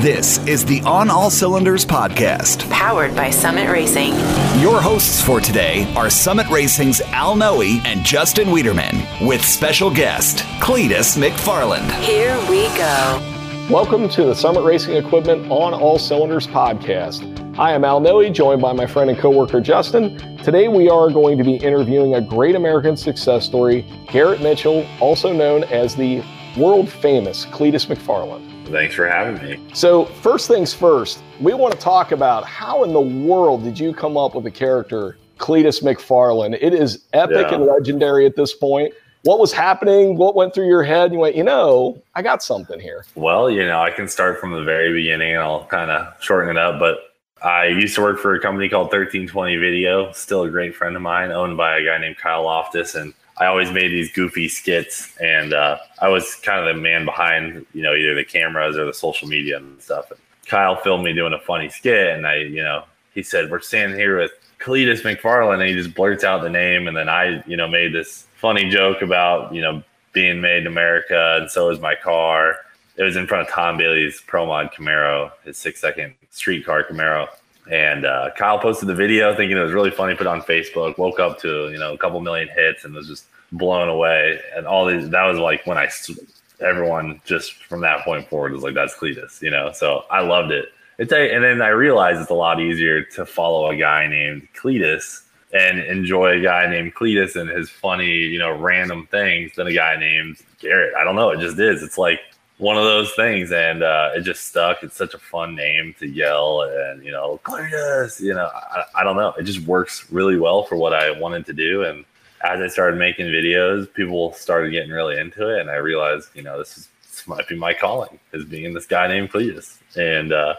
This is the On All Cylinders podcast, powered by Summit Racing. Your hosts for today are Summit Racing's Al Noe and Justin Wiederman, with special guest Cleetus McFarland. Here we go. Welcome to the Summit Racing Equipment On All Cylinders podcast. I am Al Noe, joined by my friend and coworker Justin. Today we are going to be interviewing a great American success story, Garrett Mitchell, also known as the world famous Cleetus McFarland. Thanks for having me. So, first things first, we want to talk about how in the world did you come up with the character Cleetus McFarland? It is epic yeah. and legendary at this point. What was happening? What went through your head? You went, you know, I got something here. Well, you know, I can start from the very beginning and I'll kind of shorten it up. But I used to work for a company called 1320 Video, still a great friend of mine, owned by a guy named Kyle Loftis. And I always made these goofy skits, and uh, I was kind of the man behind, you know, either the cameras or the social media and stuff. And Kyle filmed me doing a funny skit, and I, you know, he said, "We're standing here with Cleetus McFarland," and he just blurts out the name, and then I, you know, made this funny joke about, you know, being made in America, and so is my car. It was in front of Tom Bailey's Pro Mod Camaro, his six second street car Camaro. And uh, Kyle posted the video thinking it was really funny, put on Facebook, woke up to, you know, a couple million hits and was just blown away. And all these, that was like when I, everyone just from that point forward was like, that's Cleetus, you know? So I loved it. It's a, and then I realized it's a lot easier to follow a guy named Cleetus and enjoy a guy named Cleetus and his funny, you know, random things than a guy named Garrett. I don't know. It just is. It's like, one of those things, and uh, it just stuck. It's such a fun name to yell, and you know, Cleetus. You know, I, I don't know. It just works really well for what I wanted to do, and as I started making videos, people started getting really into it, and I realized, you know, this is this might be my calling, is being this guy named Cleetus, and uh,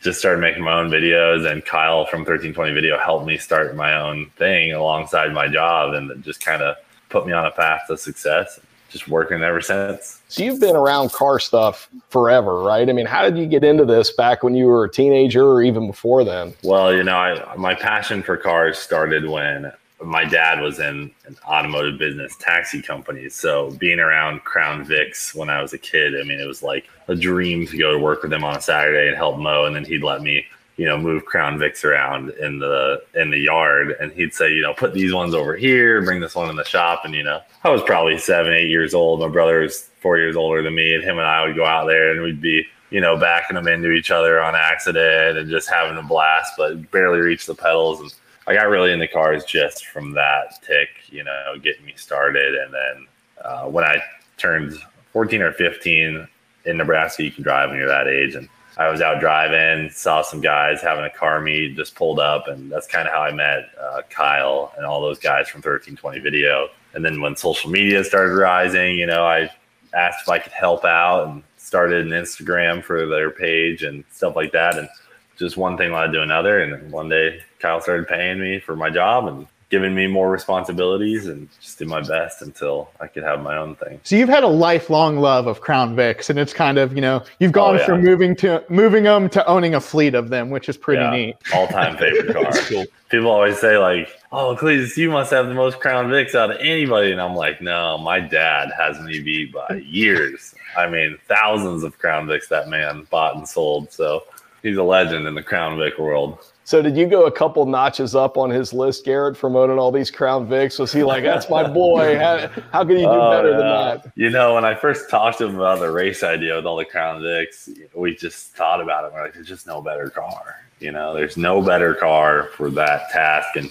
just started making my own videos. And Kyle from 1320 Video helped me start my own thing alongside my job, and just kind of put me on a path to success just working ever since. So you've been around car stuff forever, right? I mean, how did you get into this back when you were a teenager or even before then? Well, you know, I, my passion for cars started when my dad was in an automotive business, taxi company. So being around Crown Vics when I was a kid, I mean, it was like a dream to go to work with him on a Saturday and help mow. And then he'd let me you know, move Crown Vics around in the in the yard, and he'd say, you know, put these ones over here, bring this one in the shop, and you know, I was probably seven, eight years old. My brother was four years older than me, and him and I would go out there, and we'd be, you know, backing them into each other on accident and just having a blast, but barely reach the pedals. And I got really into cars just from that tick, you know, getting me started. And then uh, when I turned 14 or 15 in Nebraska, you can drive when you're that age, and I was out driving, saw some guys having a car meet, just pulled up, and that's kind of how I met uh, Kyle and all those guys from 1320 Video. And then when social media started rising, you know, I asked if I could help out and started an Instagram for their page and stuff like that. And just one thing led to another. And one day Kyle started paying me for my job, and given me more responsibilities and just did my best until I could have my own thing. So you've had a lifelong love of Crown Vics, and it's kind of you know you've gone oh, yeah. from moving to moving them to owning a fleet of them, which is pretty yeah. neat. All time favorite car. cool. People always say like, "Oh, Cleetus, you must have the most Crown Vics out of anybody," and I'm like, "No, my dad has me beat by years. I mean, thousands of Crown Vics that man bought and sold. So he's a legend in the Crown Vic world." So did you go a couple notches up on his list, Garrett, from owning all these Crown Vics? Was he like, "That's my boy"? How, how can you do oh, better yeah. than that? You know, when I first talked to him about the race idea with all the Crown Vics, we just thought about it. We're like, "There's just no better car." You know, there's no better car for that task. And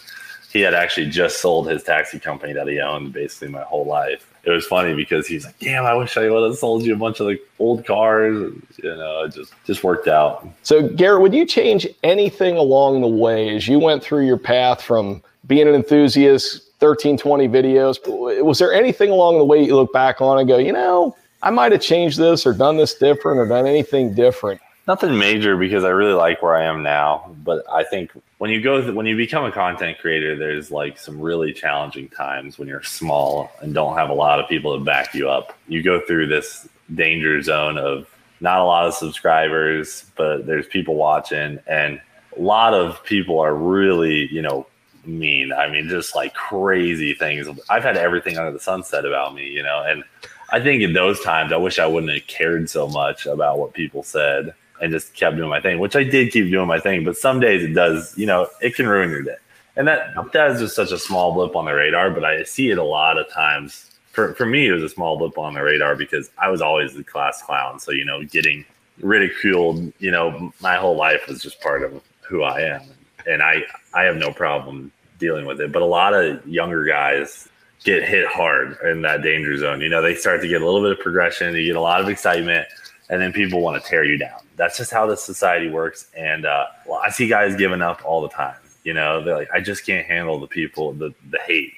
he had actually just sold his taxi company that he owned basically my whole life it was funny because he's like, "Damn, I wish I would have sold you a bunch of like old cars." You know, it just just worked out. So, Garrett, would you change anything along the way as you went through your path from being an enthusiast, thirteen twenty videos? Was there anything along the way you look back on and go, you know, I might have changed this or done this different or done anything different? Nothing major because I really like where I am now. But I think when you go th- when you become a content creator, there's like some really challenging times when you're small and don't have a lot of people to back you up. You go through this danger zone of not a lot of subscribers, but there's people watching, and a lot of people are really, you know, mean. I mean, just like crazy things. I've had everything under the sun said about me, you know, and I think in those times, I wish I wouldn't have cared so much about what people said and just kept doing my thing, which I did keep doing my thing. But some days it does, you know, it can ruin your day. And that that is just such a small blip on the radar, but I see it a lot of times. For for me, it was a small blip on the radar because I was always the class clown. So you know, getting ridiculed, you know, my whole life was just part of who I am, and I I have no problem dealing with it. But a lot of younger guys get hit hard in that danger zone. You know, they start to get a little bit of progression, you get a lot of excitement, and then people want to tear you down. That's just how this society works. And uh, well, I see guys giving up all the time. You know, they're like, I just can't handle the people, the the hate.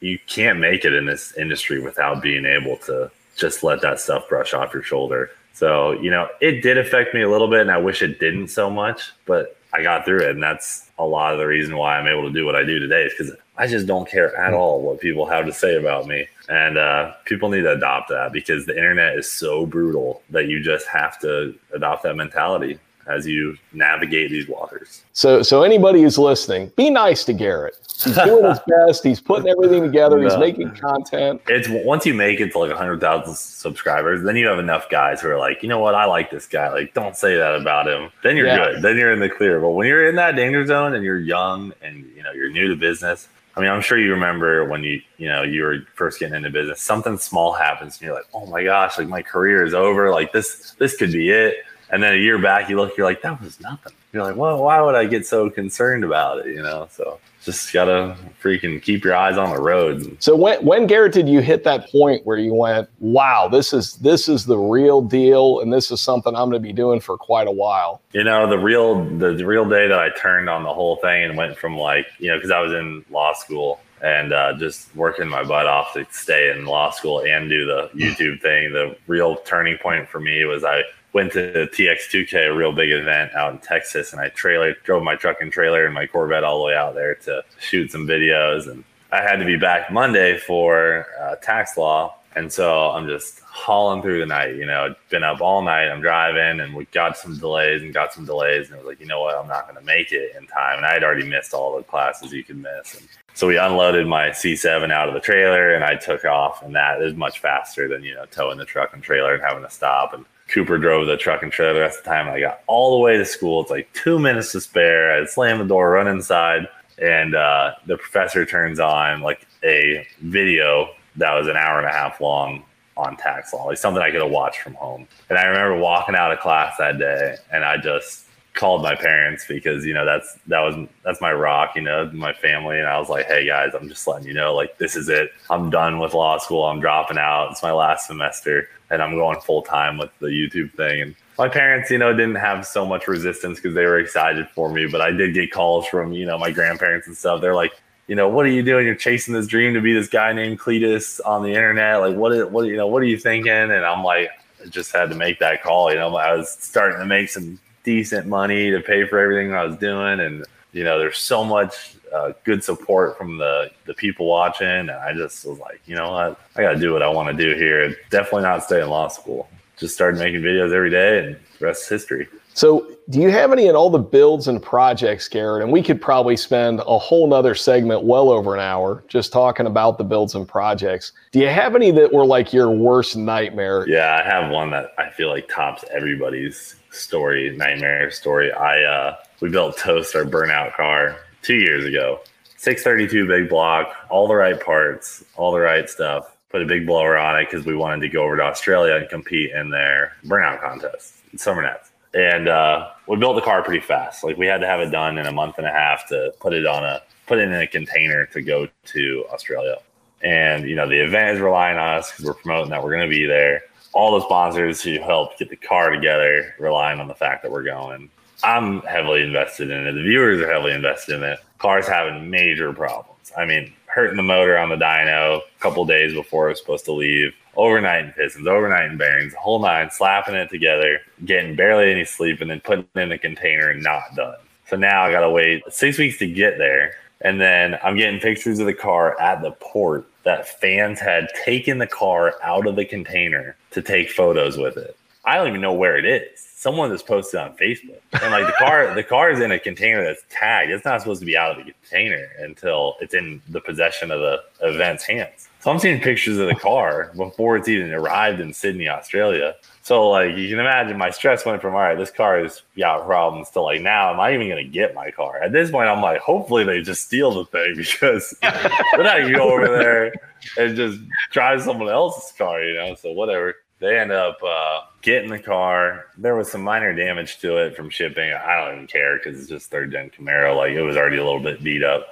You can't make it in this industry without being able to just let that stuff brush off your shoulder. So, you know, it did affect me a little bit, and I wish it didn't so much, but I got through it. And that's a lot of the reason why I'm able to do what I do today is because I just don't care at all what people have to say about me. And uh, people need to adopt that because the internet is so brutal that you just have to adopt that mentality as you navigate these waters. So, so anybody who's listening, be nice to Garrett. He's doing his best. He's putting everything together. He's making content. It's once you make it to like hundred thousand subscribers, then you have enough guys who are like, you know what, I like this guy. Like, don't say that about him. Then you're yeah. good. Then you're in the clear. But when you're in that danger zone and you're young and you know you're new to business, I mean, I'm sure you remember when you, you know, you were first getting into business, something small happens and you're like, oh my gosh, like my career is over. Like this, this could be it. And then a year back, you look, you're like, that was nothing. You're like, well, why would I get so concerned about it? You know, so just gotta freaking keep your eyes on the road. So when when Garrett did you hit that point where you went, wow, this is this is the real deal, and this is something I'm going to be doing for quite a while. You know, the real the, the real day that I turned on the whole thing and went from like you know because I was in law school and uh, just working my butt off to stay in law school and do the YouTube thing. The real turning point for me was I went to TX2K, a real big event out in Texas, and I trailer drove my truck and trailer and my Corvette all the way out there to shoot some videos. And I had to be back Monday for uh, tax law, and so I'm just hauling through the night. You know, been up all night. I'm driving, and we got some delays and got some delays, and I was like, you know what, I'm not going to make it in time. And I had already missed all the classes you could miss. And so we unloaded my C7 out of the trailer, and I took off, and that is much faster than you know towing the truck and trailer and having to stop and Cooper drove the truck and trailer of the time. I got all the way to school. It's like two minutes to spare. I slam the door, run inside, and uh, the professor turns on like a video that was an hour and a half long on tax law, like something I could have watched from home. And I remember walking out of class that day, and I just called my parents because you know that's that was that's my rock you know my family and i was like hey guys i'm just letting you know like this is it i'm done with law school i'm dropping out it's my last semester and I'm going full time with the YouTube thing. And my parents, you know, didn't have so much resistance because they were excited for me. But I did get calls from, you know, my grandparents and stuff. They're like, you know, what are you doing? You're chasing this dream to be this guy named Cleetus on the internet. Like, what is, what, you know, what are you thinking? And I'm like, I just had to make that call. You know, I was starting to make some decent money to pay for everything I was doing. And, you know, there's so much uh, good support from the the people watching. And I just was like, you know what, I got to do what I want to do here. Definitely not stay in law school. Just started making videos every day, and the rest is history. So, do you have any in all the builds and projects, Garrett? And we could probably spend a whole nother segment, well over an hour, just talking about the builds and projects. Do you have any that were like your worst nightmare? Yeah, I have one that I feel like tops everybody's story, nightmare story. I uh, we built Toast, our burnout car, two years ago. 632 big block, all the right parts, all the right stuff. Put a big blower on it because we wanted to go over to Australia and compete in their burnout contest, Summernats. And uh, we built the car pretty fast. Like we had to have it done in a month and a half to put it on a put it in a container to go to Australia. And you know the event is relying on us because we're promoting that we're going to be there. All the sponsors who helped get the car together relying on the fact that we're going. I'm heavily invested in it. The viewers are heavily invested in it. Car's having major problems. I mean, hurting the motor on the dyno a couple days before it was supposed to leave. Overnight in pistons, overnight in bearings, whole nine, slapping it together, getting barely any sleep, and then putting it in a container and not done. So now I gotta wait six weeks to get there. And then I'm getting pictures of the car at the port that fans had taken the car out of the container to take photos with it. I don't even know where it is. Someone just posted on Facebook, and like the car, the car is in a container that's tagged. It's not supposed to be out of the container until it's in the possession of the event's hands. So I'm seeing pictures of the car before it's even arrived in Sydney, Australia. So like you can imagine, my stress went from all right, this car is got problems to like now, am I even gonna get my car? At this point, I'm like, hopefully they just steal the thing because then I can go over there and just drive someone else's car, you know. So whatever. They end up uh, getting the car. There was some minor damage to it from shipping. I don't even care because it's just third gen Camaro. Like it was already a little bit beat up.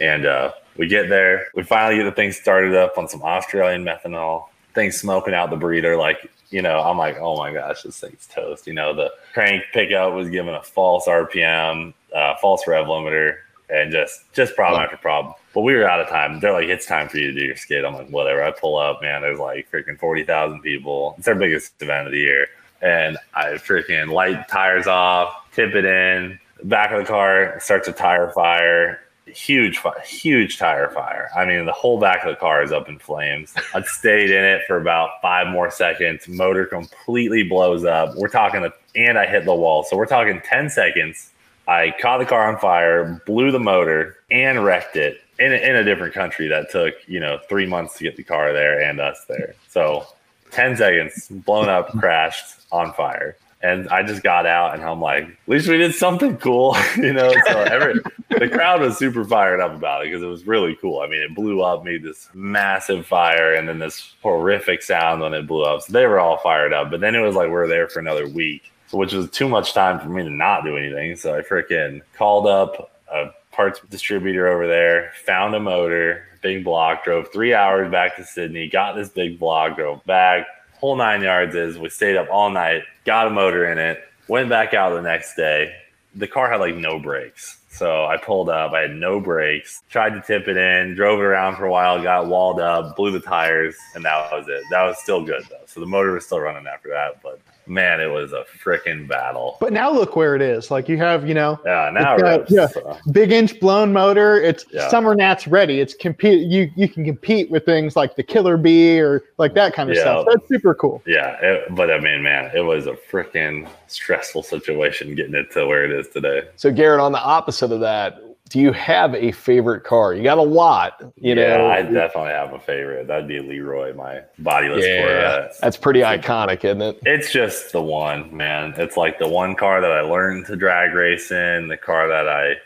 And uh, we get there. We finally get the thing started up on some Australian methanol. Things smoking out the breather. Like you know, I'm like, oh my gosh, this thing's toast. You know, the crank pickup was given a false RPM, uh, false rev limiter, and just just problem after problem. But we were out of time. They're like, it's time for you to do your skid. I'm like, whatever. I pull up, man. There's like freaking forty thousand people. It's our biggest event of the year, and I freaking light tires off, tip it in. Back of the car starts a tire fire huge, huge tire fire. I mean, the whole back of the car is up in flames. I stayed in it for about five more seconds. Motor completely blows up. We're talking, and I hit the wall. So we're talking 10 seconds. I caught the car on fire, blew the motor, and wrecked it in a, in a different country that took, you know, three months to get the car there and us there. So 10 seconds, blown up, crashed, on fire and I just got out and I'm like, at least we did something cool, you know. So every the crowd was super fired up about it because it was really cool. I mean, it blew up, made this massive fire, and then this horrific sound when it blew up. So they were all fired up. But then it was like we're there for another week, which was too much time for me to not do anything. So I freaking called up a parts distributor over there, found a motor, big block, drove three hours back to Sydney, got this big block, drove back whole nine yards is we stayed up all night, got a motor in it, went back out the next day. The car had like no brakes. So I pulled up, I had no brakes, tried to tip it in, drove it around for a while, got walled up, blew the tires, and that was it. That was still good though. So the motor was still running after that, but man, it was a freaking battle. But now look where it is. Like you have, you know, yeah, now got, yeah, so. big inch blown motor. It's yeah. Summernats ready. It's compete. You you can compete with things like the Killer Bee or like that kind of yeah. stuff. That's super cool. Yeah, it, but I mean, man, it was a freaking stressful situation getting it to where it is today. So Garrett, on the opposite of that, do you have a favorite car? You got a lot, you know. yeah, know. I definitely have a favorite. That'd be Leroy, my bodyless yeah, Corvette. That's pretty iconic, isn't it? It's just the one, man. It's like the one car that I learned to drag race in, the car that I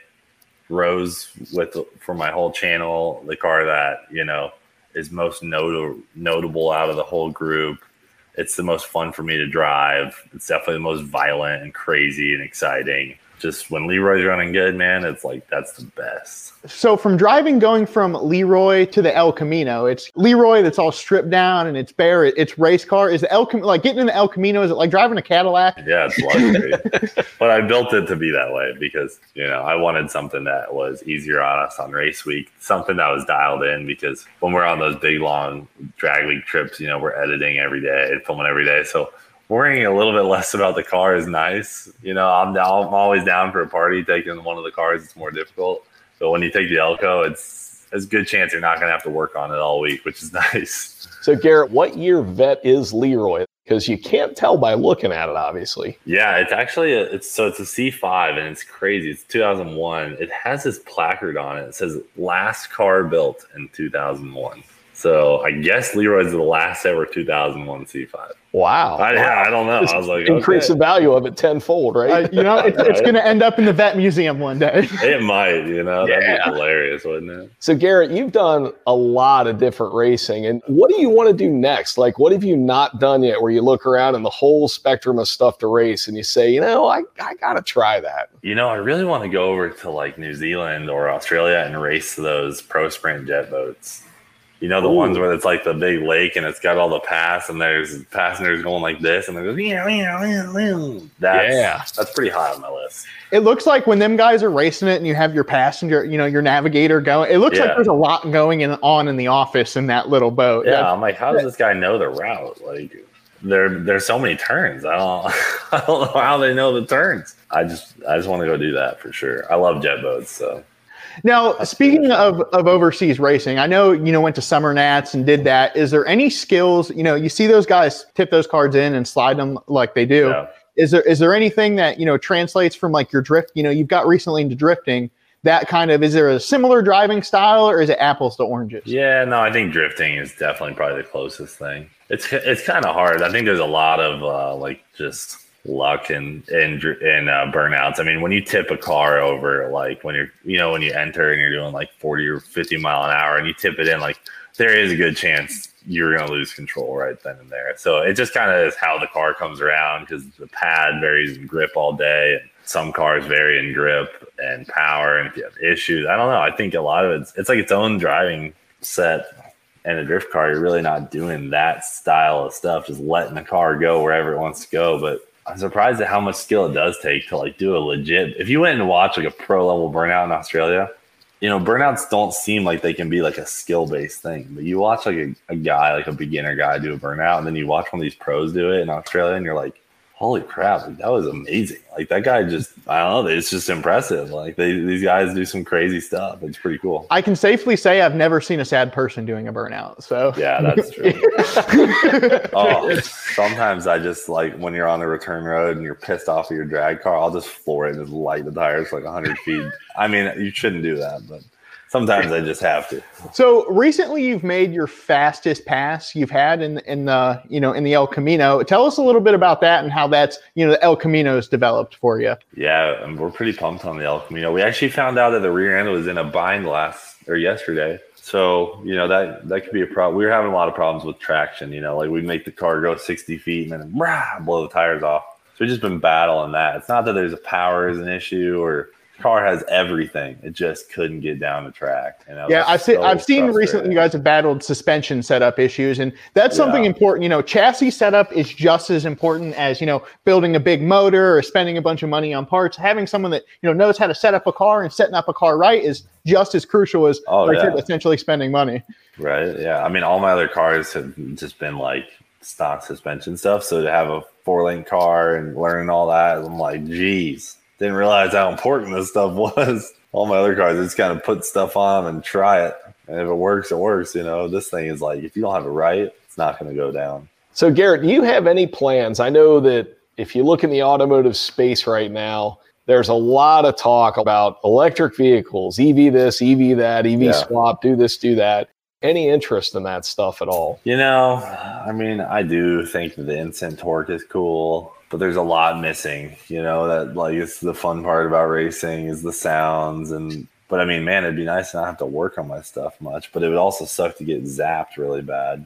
rose with for my whole channel, the car that, you know, is most not- notable out of the whole group. It's the most fun for me to drive. It's definitely the most violent and crazy and exciting just when Leroy's running good, man, it's like that's the best. So from driving going from Leroy to the El Camino, it's Leroy that's all stripped down and it's bare. It's race car. Is the El Cam- like getting in the El Camino? Is it like driving a Cadillac? Yeah, it's luxury. but I built it to be that way because you know I wanted something that was easier on us on race week, something that was dialed in because when we're on those big long drag week trips, you know we're editing every day, filming every day, so worrying a little bit less about the car is nice. You know, I'm down, I'm always down for a party. Taking one of the cars, it's more difficult. But when you take the Elko, it's it's a good chance you're not going to have to work on it all week, which is nice. So, Garrett, what year vet is Leroy? Because you can't tell by looking at it, obviously. Yeah, it's actually a, it's so it's a C5 and it's crazy. It's 2001. It has this placard on it. It says last car built in 2001. So I guess Leroy's the last ever 2001 C5. Wow. I, wow. I don't know. I was like, increase okay. the value of it tenfold, right? Uh, you know, it's, it's going to end up in the vet museum one day. it might, you know, that'd yeah. be hilarious, wouldn't it? So, Garrett, you've done a lot of different racing. And what do you want to do next? Like, what have you not done yet where you look around and the whole spectrum of stuff to race and you say, you know, I, I got to try that? You know, I really want to go over to like New Zealand or Australia and race those pro sprint jet boats. You know the Ooh. ones where it's like the big lake and it's got all the pass and there's passengers going like this and they're going yeah yeah yeah. That's, yeah, that's pretty high on my list. It looks like when them guys are racing it and you have your passenger, you know, your navigator going. It looks yeah. like there's a lot going in, on in the office in that little boat. Yeah, that's, I'm like, how does this guy know the route? Like, there there's so many turns. I don't I don't know how they know the turns. I just I just want to go do that for sure. I love jet boats, so now, speaking of, of overseas racing, I know you know went to Summernats and did that. Is there any skills? You know, you see those guys tip those cards in and slide them like they do. Yeah. Is there is there anything that you know translates from like your drift? You know, you've got recently into drifting that kind of is there a similar driving style or is it apples to oranges? Yeah, no, I think drifting is definitely probably the closest thing. It's it's kind of hard. I think there's a lot of uh, like just luck and and and uh, burnouts. I mean, when you tip a car over, like when you're you know when you enter and you're doing like 40 or 50 mile an hour and you tip it in, like there is a good chance you're going to lose control right then and there. So it just kind of is how the car comes around because the pad varies in grip all day. And some cars vary in grip and power. And if you have issues, I don't know. I think a lot of it's, it's like its own driving set. And a drift car, you're really not doing that style of stuff, just letting the car go wherever it wants to go. But I'm surprised at how much skill it does take to like do a legit. If you went and watched like a pro level burnout in Australia, you know, burnouts don't seem like they can be like a skill based thing. But you watch like a, a, guy, like a beginner guy, do a burnout, and then you watch one of these pros do it in Australia, and you're like, holy crap, like, that was amazing. Like that guy just, I don't know, it's just impressive. Like they, these guys do some crazy stuff. It's pretty cool. I can safely say I've never seen a sad person doing a burnout. So yeah, that's true. oh, sometimes I just like when you're on the return road and you're pissed off of your drag car, I'll just floor it and just light the tires for like 100 feet. I mean, you shouldn't do that, but sometimes I just have to. So recently, you've made your fastest pass you've had in in the you know in the El Camino. Tell us a little bit about that and how that's you know the El Camino's developed for you. Yeah, we're pretty pumped on the El Camino. We actually found out that the rear end was in a bind last or yesterday. So you know that that could be a problem. We were having a lot of problems with traction. You know, like we make the car go 60 feet and then rah, blow the tires off. So we've just been battling that. It's not that there's a power is an issue or car has everything. It just couldn't get down the track. yeah, I've seen I've seen recently you guys have battled suspension setup issues, and that's something yeah. important. You know, chassis setup is just as important as you know building a big motor or spending a bunch of money on parts. Having someone that you know knows how to set up a car and setting up a car right is just as crucial as oh, like yeah. essentially spending money. Right. Yeah. I mean, all my other cars have just been like stock suspension stuff. So to have a four lane car and learning all that, I'm like, geez didn't realize how important this stuff was. All my other cars, I just kind of put stuff on them and try it. And if it works, it works. You know, this thing is like, if you don't have it right, it's not going to go down. So, Garrett, do you have any plans? I know that if you look in the automotive space right now, there's a lot of talk about electric vehicles, EV this, EV that, EV yeah. swap, do this, do that. Any interest in that stuff at all? You know, I mean, I do think the instant torque is cool but there's a lot missing. You know that like it's the fun part about racing is the sounds and. But I mean, man, it'd be nice to not have to work on my stuff much. But it would also suck to get zapped really bad.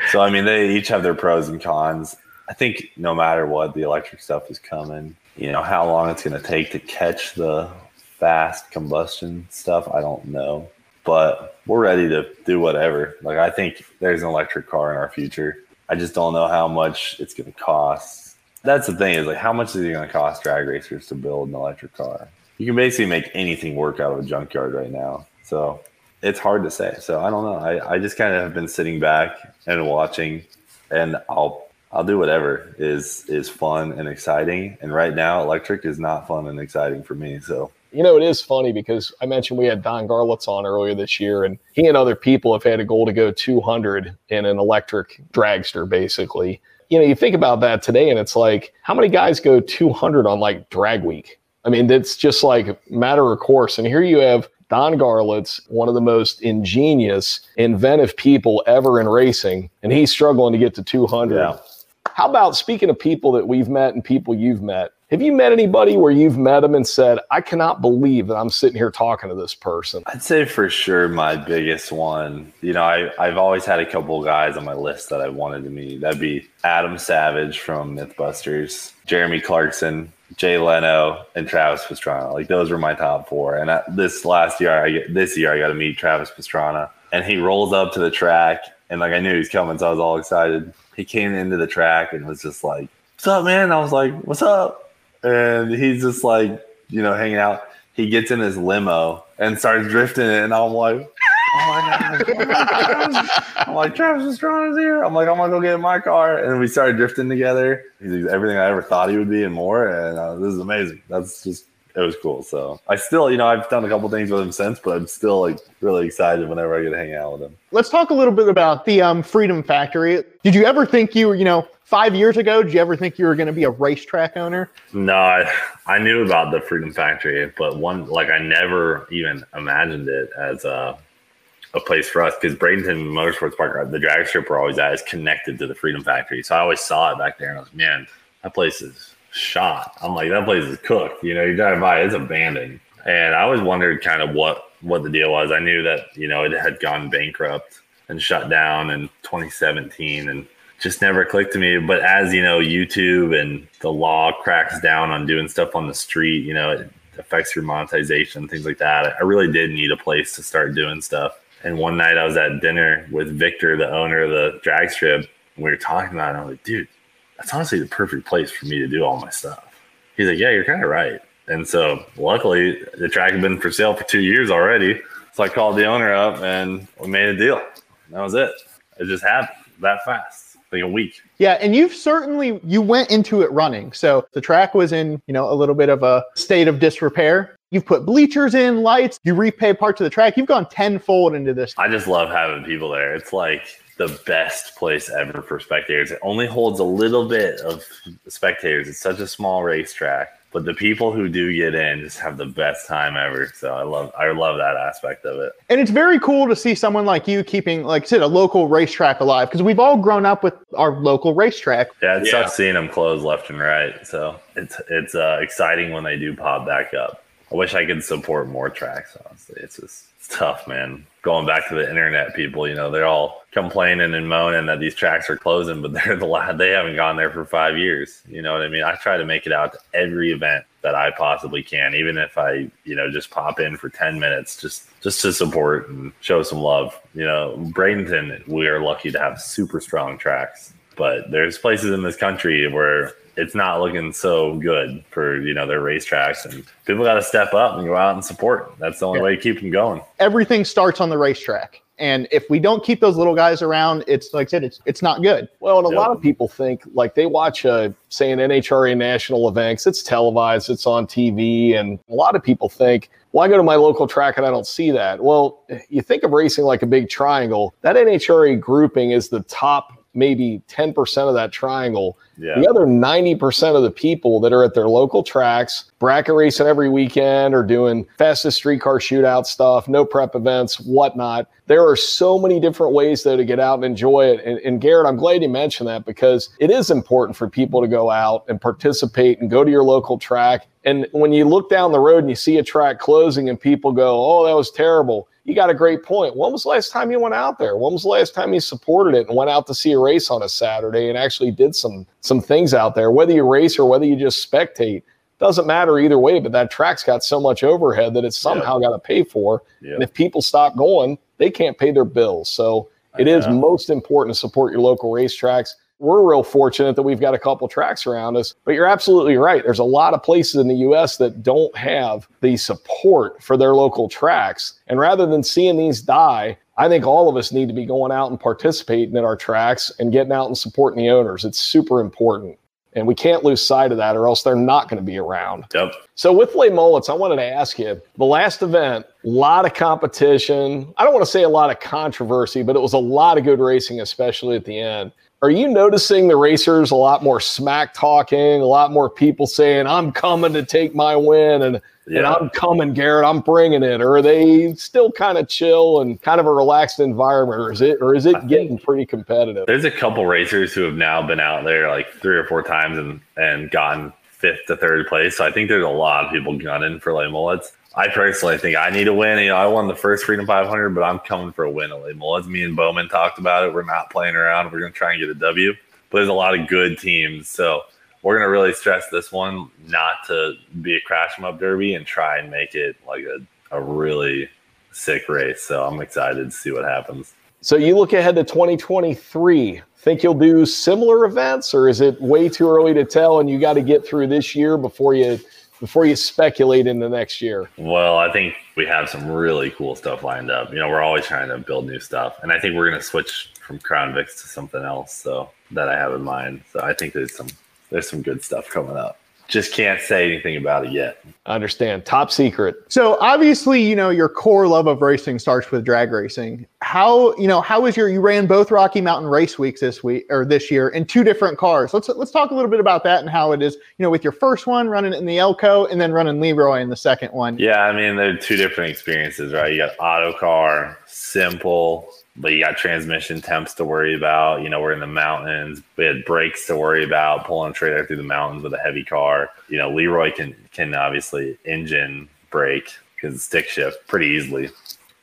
so I mean, they each have their pros and cons. I think no matter what, the electric stuff is coming. You know how long it's going to take to catch the fast combustion stuff. I don't know, but we're ready to do whatever. Like I think there's an electric car in our future. I just don't know how much it's going to cost that's the thing is like how much is it going to cost drag racers to build an electric car? You can basically make anything work out of a junkyard right now. So it's hard to say. So I don't know. I, I just kind of have been sitting back and watching and I'll I'll do whatever is is fun and exciting. And right now electric is not fun and exciting for me. So you know, it is funny because I mentioned we had Don Garlits on earlier this year, and he and other people have had a goal to go 200 in an electric dragster, basically you know, you think about that today and it's like, how many guys go 200 on like drag week? I mean, it's just like matter of course. And here you have Don Garlits, one of the most ingenious, inventive people ever in racing, and he's struggling to get to 200. Yeah. How about speaking of people that we've met and people you've met? Have you met anybody where you've met them and said, I cannot believe that I'm sitting here talking to this person? I'd say for sure my biggest one, you know, I, I've always had a couple guys on my list that I wanted to meet. That'd be Adam Savage from Mythbusters, Jeremy Clarkson, Jay Leno, and Travis Pastrana. Like those were my top four. And I, this last year, I get, this year I got to meet Travis Pastrana, and he rolls up to the track, and like I knew he was coming, so I was all excited. He came into the track and was just like, "What's up, man?" I was like, "What's up?" And he's just like, you know, hanging out. He gets in his limo and starts drifting it, and I'm like, oh my god, I'm like, Travis Pastrana's here. I'm like, I'm gonna go get in my car, and we started drifting together. He's everything I ever thought he would be and more, and uh, this is amazing. That's just it was cool. So I still, you know, I've done a couple things with him since, but I'm still like really excited whenever I get to hang out with him. Let's talk a little bit about the um, Freedom Factory. Did you ever think you were, you know, five years ago, did you ever think you were going to be a racetrack owner? No, I, I knew about the Freedom Factory, but one like I never even imagined it as a a place for us because Bradenton Motorsports Park, the drag strip we're always at, is connected to the Freedom Factory. So I always saw it back there, and I was, like, man, that place is shot. I'm like, that place is cooked. You know, you drive by, it's abandoned. And I always wondered kind of what what the deal was. I knew that you know it had gone bankrupt and shut down in 2017, and just never clicked to me. But as you know, YouTube and the law cracks down on doing stuff on the street, you know, it affects your monetization, things like that. I really did need a place to start doing stuff. And one night I was at dinner with Victor, the owner of the drag strip. We were talking about it. I was like, dude, that's honestly the perfect place for me to do all my stuff. He's like, yeah, you're kind of right. And so luckily the track had been for sale for two years already. So I called the owner up and we made a deal. That was it. It just happened that fast, like a week. Yeah, and you've certainly you went into it running. So the track was in, you know, a little bit of a state of disrepair. You've put bleachers in, lights, you repay parts of the track. You've gone tenfold into this. I just love having people there. It's like the best place ever for spectators. It only holds a little bit of spectators. It's such a small racetrack, but the people who do get in just have the best time ever. So I love I love that aspect of it. And it's very cool to see someone like you keeping, like I said, a local racetrack alive because we've all grown up with our local racetrack. Yeah, it sucks seeing them close left and right. So it's it's uh, exciting when they do pop back up. I wish I could support more tracks. Honestly, it's just it's tough, man. Going back to the internet people, you know, they're all complaining and moaning that these tracks are closing, but they're the last, they haven't gone there for five years. You know what I mean? I try to make it out to every event that I possibly can, even if I, you know, just pop in for 10 minutes, just, just to support and show some love. You know, Bradenton, we are lucky to have super strong tracks, but there's places in this country where it's not looking so good for you know their racetracks and people got to step up and go out and support that's the only yeah. way to keep them going everything starts on the racetrack and if we don't keep those little guys around it's like i said it's it's not good well and a yep. lot of people think like they watch a say an nhra national events it's televised it's on tv and a lot of people think well, I go to my local track and I don't see that. Well, you think of racing like a big triangle. That NHRA grouping is the top maybe 10% of that triangle. Yeah. The other 90% of the people that are at their local tracks, bracket racing every weekend or doing fastest streetcar shootout stuff, no prep events, whatnot. There are so many different ways though to get out and enjoy it. And, and Garrett, I'm glad you mentioned that because it is important for people to go out and participate and go to your local track. And when you look down the road and you see a track closing and people go, oh, that was terrible you got a great point. When was the last time you went out there? When was the last time you supported it and went out to see a race on a Saturday and actually did some some things out there? Whether you race or whether you just spectate, doesn't matter either way. But that track's got so much overhead that it's somehow got to pay for. And if people stop going, they can't pay their bills. So it is most important to support your local racetracks we're real fortunate that we've got a couple tracks around us. But you're absolutely right. There's a lot of places in the US that don't have the support for their local tracks. And rather than seeing these die, I think all of us need to be going out and participating in our tracks and getting out and supporting the owners. It's super important. And we can't lose sight of that or else they're not going to be around. Yep. So with Les Mullets, I wanted to ask you the last event, a lot of competition. I don't want to say a lot of controversy, but it was a lot of good racing, especially at the end. Are you noticing the racers a lot more smack talking, a lot more people saying, I'm coming to take my win and, yeah. and I'm coming, Garrett, I'm bringing it? Or are they still kind of chill and kind of a relaxed environment? Or is it or is it getting pretty competitive? There's a couple racers who have now been out there like three or four times and, and gotten fifth to third place. So I think there's a lot of people gunning for Les Mullets. I personally think I need a win. You know, I won the first Freedom 500, but I'm coming for a win at Label. As me and Bowman talked about it, we're not playing around. We're going to try and get a W. But there's a lot of good teams, so we're going to really stress this one not to be a crash em up derby and try and make it like a, a really sick race. So I'm excited to see what happens. So you look ahead to 2023. Think you'll do similar events, or is it way too early to tell? And you got to get through this year before you before you speculate into next year? Well, I think we have some really cool stuff lined up. You know, we're always trying to build new stuff, and I think we're going to switch from Crown Vics to something else. So that I have in mind. So I think there's some there's some good stuff coming up. Just can't say anything about it yet. I understand. Top secret. So obviously, you know, your core love of racing starts with drag racing. How, you know, how was your you ran both Rocky Mountain race weeks this week or this year in two different cars. Let's let's talk a little bit about that and how it is, you know, with your first one running in the Elko and then running Leroy in the second one. Yeah, I mean, they're two different experiences, right? You got auto car, simple, but you got transmission temps to worry about. You know, we're in the mountains. We had brakes to worry about, pulling a trailer through the mountains with a heavy car. You know, Leroy can can obviously engine brake because stick shift pretty easily.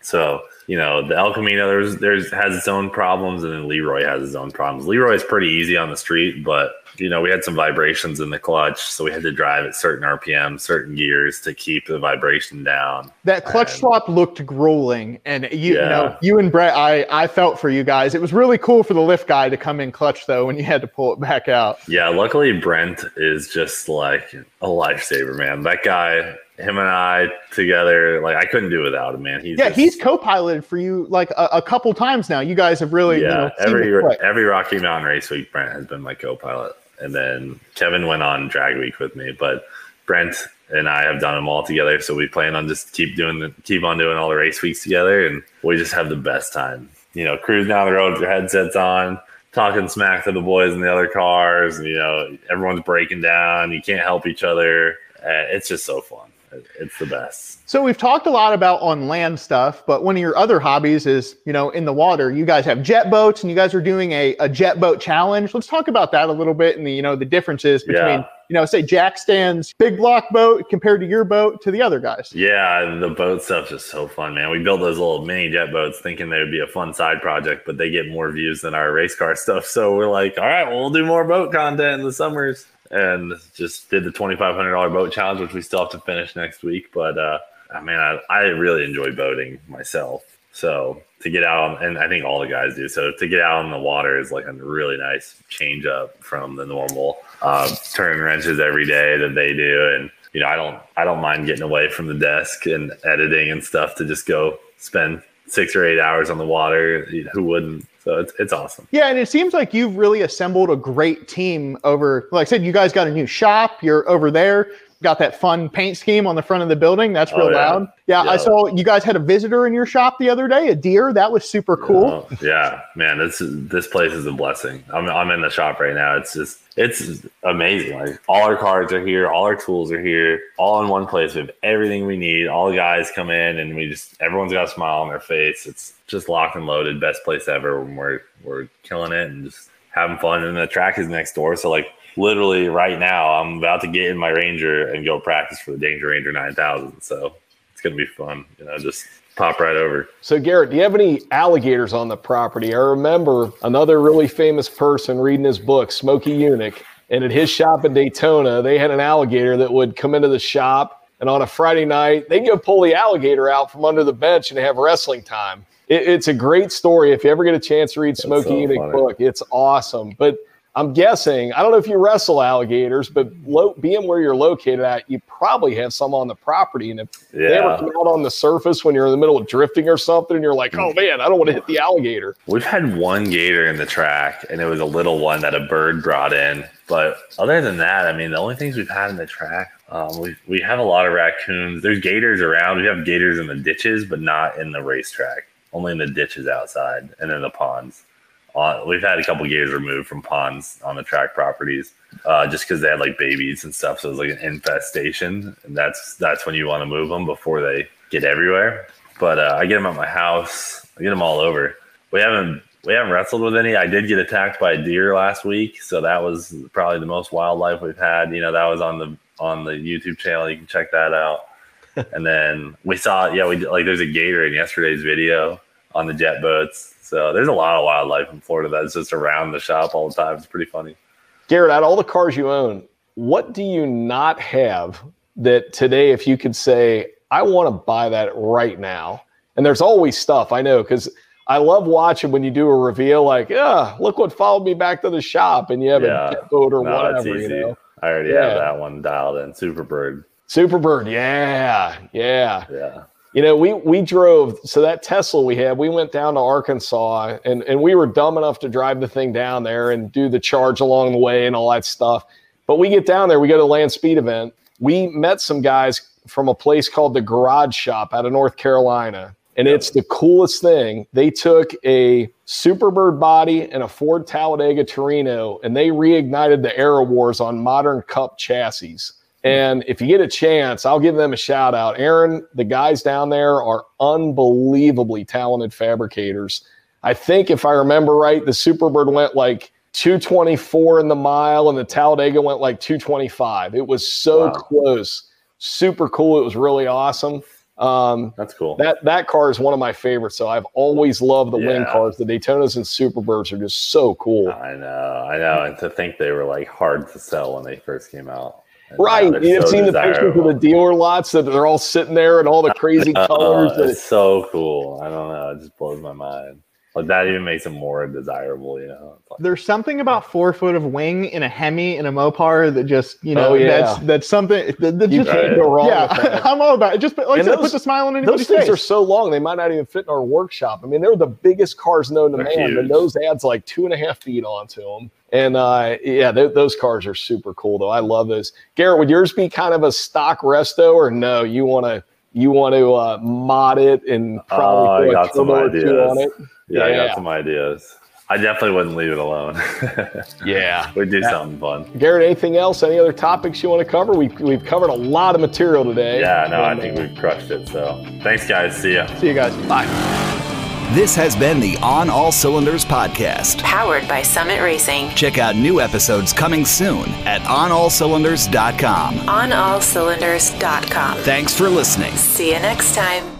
So you know, the El Camino there's there's has its own problems, and then Leroy has his own problems. Leroy is pretty easy on the street, but you know, we had some vibrations in the clutch, so we had to drive at certain RPM, certain gears to keep the vibration down. That clutch And- swap looked grueling, and you, you know, you and Brett, I I felt for you guys. It was really cool for the lift guy to come in clutch though when you had to pull it back out. Yeah, luckily Brent is just like a lifesaver, man. That guy, him and I together, like I couldn't do without him, man. He's Yeah, just- he's co-piloted for you like a, a couple times now. You guys have really, you yeah. know, every every Rocky Mountain race week, Brent has been my co-pilot, and then Kevin went on drag week with me, but Brent and I have done them all together, so we plan on just keep doing the keep on doing all the race weeks together, and we just have the best time. You know, cruising down the road with your headsets on. Talking smack to the boys in the other cars, and you know everyone's breaking down. You can't help each other. Uh, it's just so fun. It- It's the best. So we've talked a lot about on land stuff, but one of your other hobbies is, you know, in the water. You guys have jet boats and you guys are doing a, a jet boat challenge. Let's talk about that a little bit and the, you know, the differences between, Yeah. you know, say Jack Stan's big block boat compared to your boat to the other guys. Yeah, the boat stuff's just so fun, man. We built those little mini jet boats thinking they would be a fun side project, but they get more views than our race car stuff. So we're like, all right, well, we'll do more boat content in the summers. And just did the $2,500 boat challenge, which we still have to finish next week. But uh, I mean, I, I really enjoy boating myself. So to get out, and I think all the guys do. So to get out on the water is like a really nice change up from the normal uh, turning wrenches every day that they do. And you know, I don't, I don't mind getting away from the desk and editing and stuff to just go spend six or eight hours on the water. Who wouldn't? So it's, it's awesome. Yeah, and it seems like you've really assembled a great team over. Like I said, you guys got a new shop. You're over there. Got that fun paint scheme on the front of the building. That's oh, real Oh, yeah. loud. Yeah, I saw you guys had a visitor in your shop the other day, a deer. That was super cool. Oh, yeah, man, this this place is a blessing. I'm I'm in the shop right now. It's just it's amazing. Like all our cards are here, all our tools are here, all in one place. We have everything we need. All the guys come in, and we just everyone's got a smile on their face. It's just locked and loaded. Best place ever. We're we're killing it and just having fun. And the track is next door, so like literally right now, I'm about to get in my Ranger and go practice for the Danger Ranger 9000. So it's gonna be fun. You know, just pop right over. So, Garrett, do you have any alligators on the property? I remember another really famous person reading his book, Smokey Yunick, and at his shop in Daytona, they had an alligator that would come into the shop, and on a Friday night, they'd go pull the alligator out from under the bench and have wrestling time. It, it's a great story. If you ever get a chance to read Smokey so Yunick book, it's awesome. But I'm guessing, I don't know if you wrestle alligators, but lo- being where you're located at, you probably have some on the property. And if they ever come out on the surface when you're in the middle of drifting or something, and you're like, oh man, I don't want to hit the alligator. We've had one gator in the track, and it was a little one that a bird brought in. But other than that, I mean, the only things we've had in the track, um, we we have a lot of raccoons. There's gators around. We have gators in the ditches, but not in the racetrack. Only in the ditches outside and in the ponds. Uh, we've had a couple gators removed from ponds on the track properties, uh, just because they had like babies and stuff. So it was like an infestation, and that's that's when you want to move them before they get everywhere. But uh, I get them at my house. I get them all over. We haven't we haven't wrestled with any. I did get attacked by a deer last week, so that was probably the most wildlife we've had. You know, that was on the on the YouTube channel. You can check that out. and then we saw, yeah, we like there's a gator in yesterday's video on the jet boats. So there's a lot of wildlife in Florida that's just around the shop all the time. It's pretty funny. Garrett, out of all the cars you own, what do you not have that today, if you could say, I want to buy that right now? And there's always stuff I know because I love watching when you do a reveal, like, yeah, look what followed me back to the shop, and you have Yeah. a boat or No, whatever, you know. I already Yeah. have that one dialed in. Superbird. Superbird, yeah, yeah. Yeah. You know, we we drove so that Tesla we had, we went down to Arkansas and and we were dumb enough to drive the thing down there and do the charge along the way and all that stuff. But we get down there, we go to the land speed event. We met some guys from a place called the Garage Shop out of North Carolina. And it's the coolest thing. They took a Superbird body and a Ford Talladega Torino and they reignited the Aero Wars on modern Cup chassis. And if you get a chance, I'll give them a shout out. Aaron, the guys down there are unbelievably talented fabricators. I think if I remember right, the Superbird went like 224 in the mile and the Talladega went like 225. It was so wow. close. Super cool. It was really awesome. Um, That's cool. That that car is one of my favorites. So I've always loved the yeah. wing cars. The Daytonas and Superbirds are just so cool. I know, I know. And to think they were like hard to sell when they first came out. Right. You've so seen desirable. the pictures of the dealer lots that they're all sitting there and all the crazy uh, colors. It's so cool. I don't know. It just blows my mind. Like that even makes them more desirable, you know. Like, There's something about four foot of wing in a Hemi in a Mopar that just, you know, oh, yeah. that's that's something that, that you just can't go wrong. Yeah, I'm all about it. Just like I said, put the smile on anybody's Those things face. are so long they might not even fit in our workshop. I mean, they're the biggest cars known to they're man. and those adds like two and a half feet onto them. And uh, yeah, th- those cars are super cool though. I love those. Garrett, would yours be kind of a stock resto or no? You want to you want to uh, mod it and probably uh, put a turbo or two on it? Yeah, yeah, I got some ideas. I definitely wouldn't leave it alone. yeah. We'd do yeah. something fun. Garrett, anything else? Any other topics you want to cover? We, we've covered a lot of material today. Yeah, no, I think we've crushed it. So thanks, guys. See ya. See you guys. Bye. This has been the On All Cylinders podcast, powered by Summit Racing. Check out new episodes coming soon at onallcylinders.com. Onallcylinders.com. Thanks for listening. See you next time.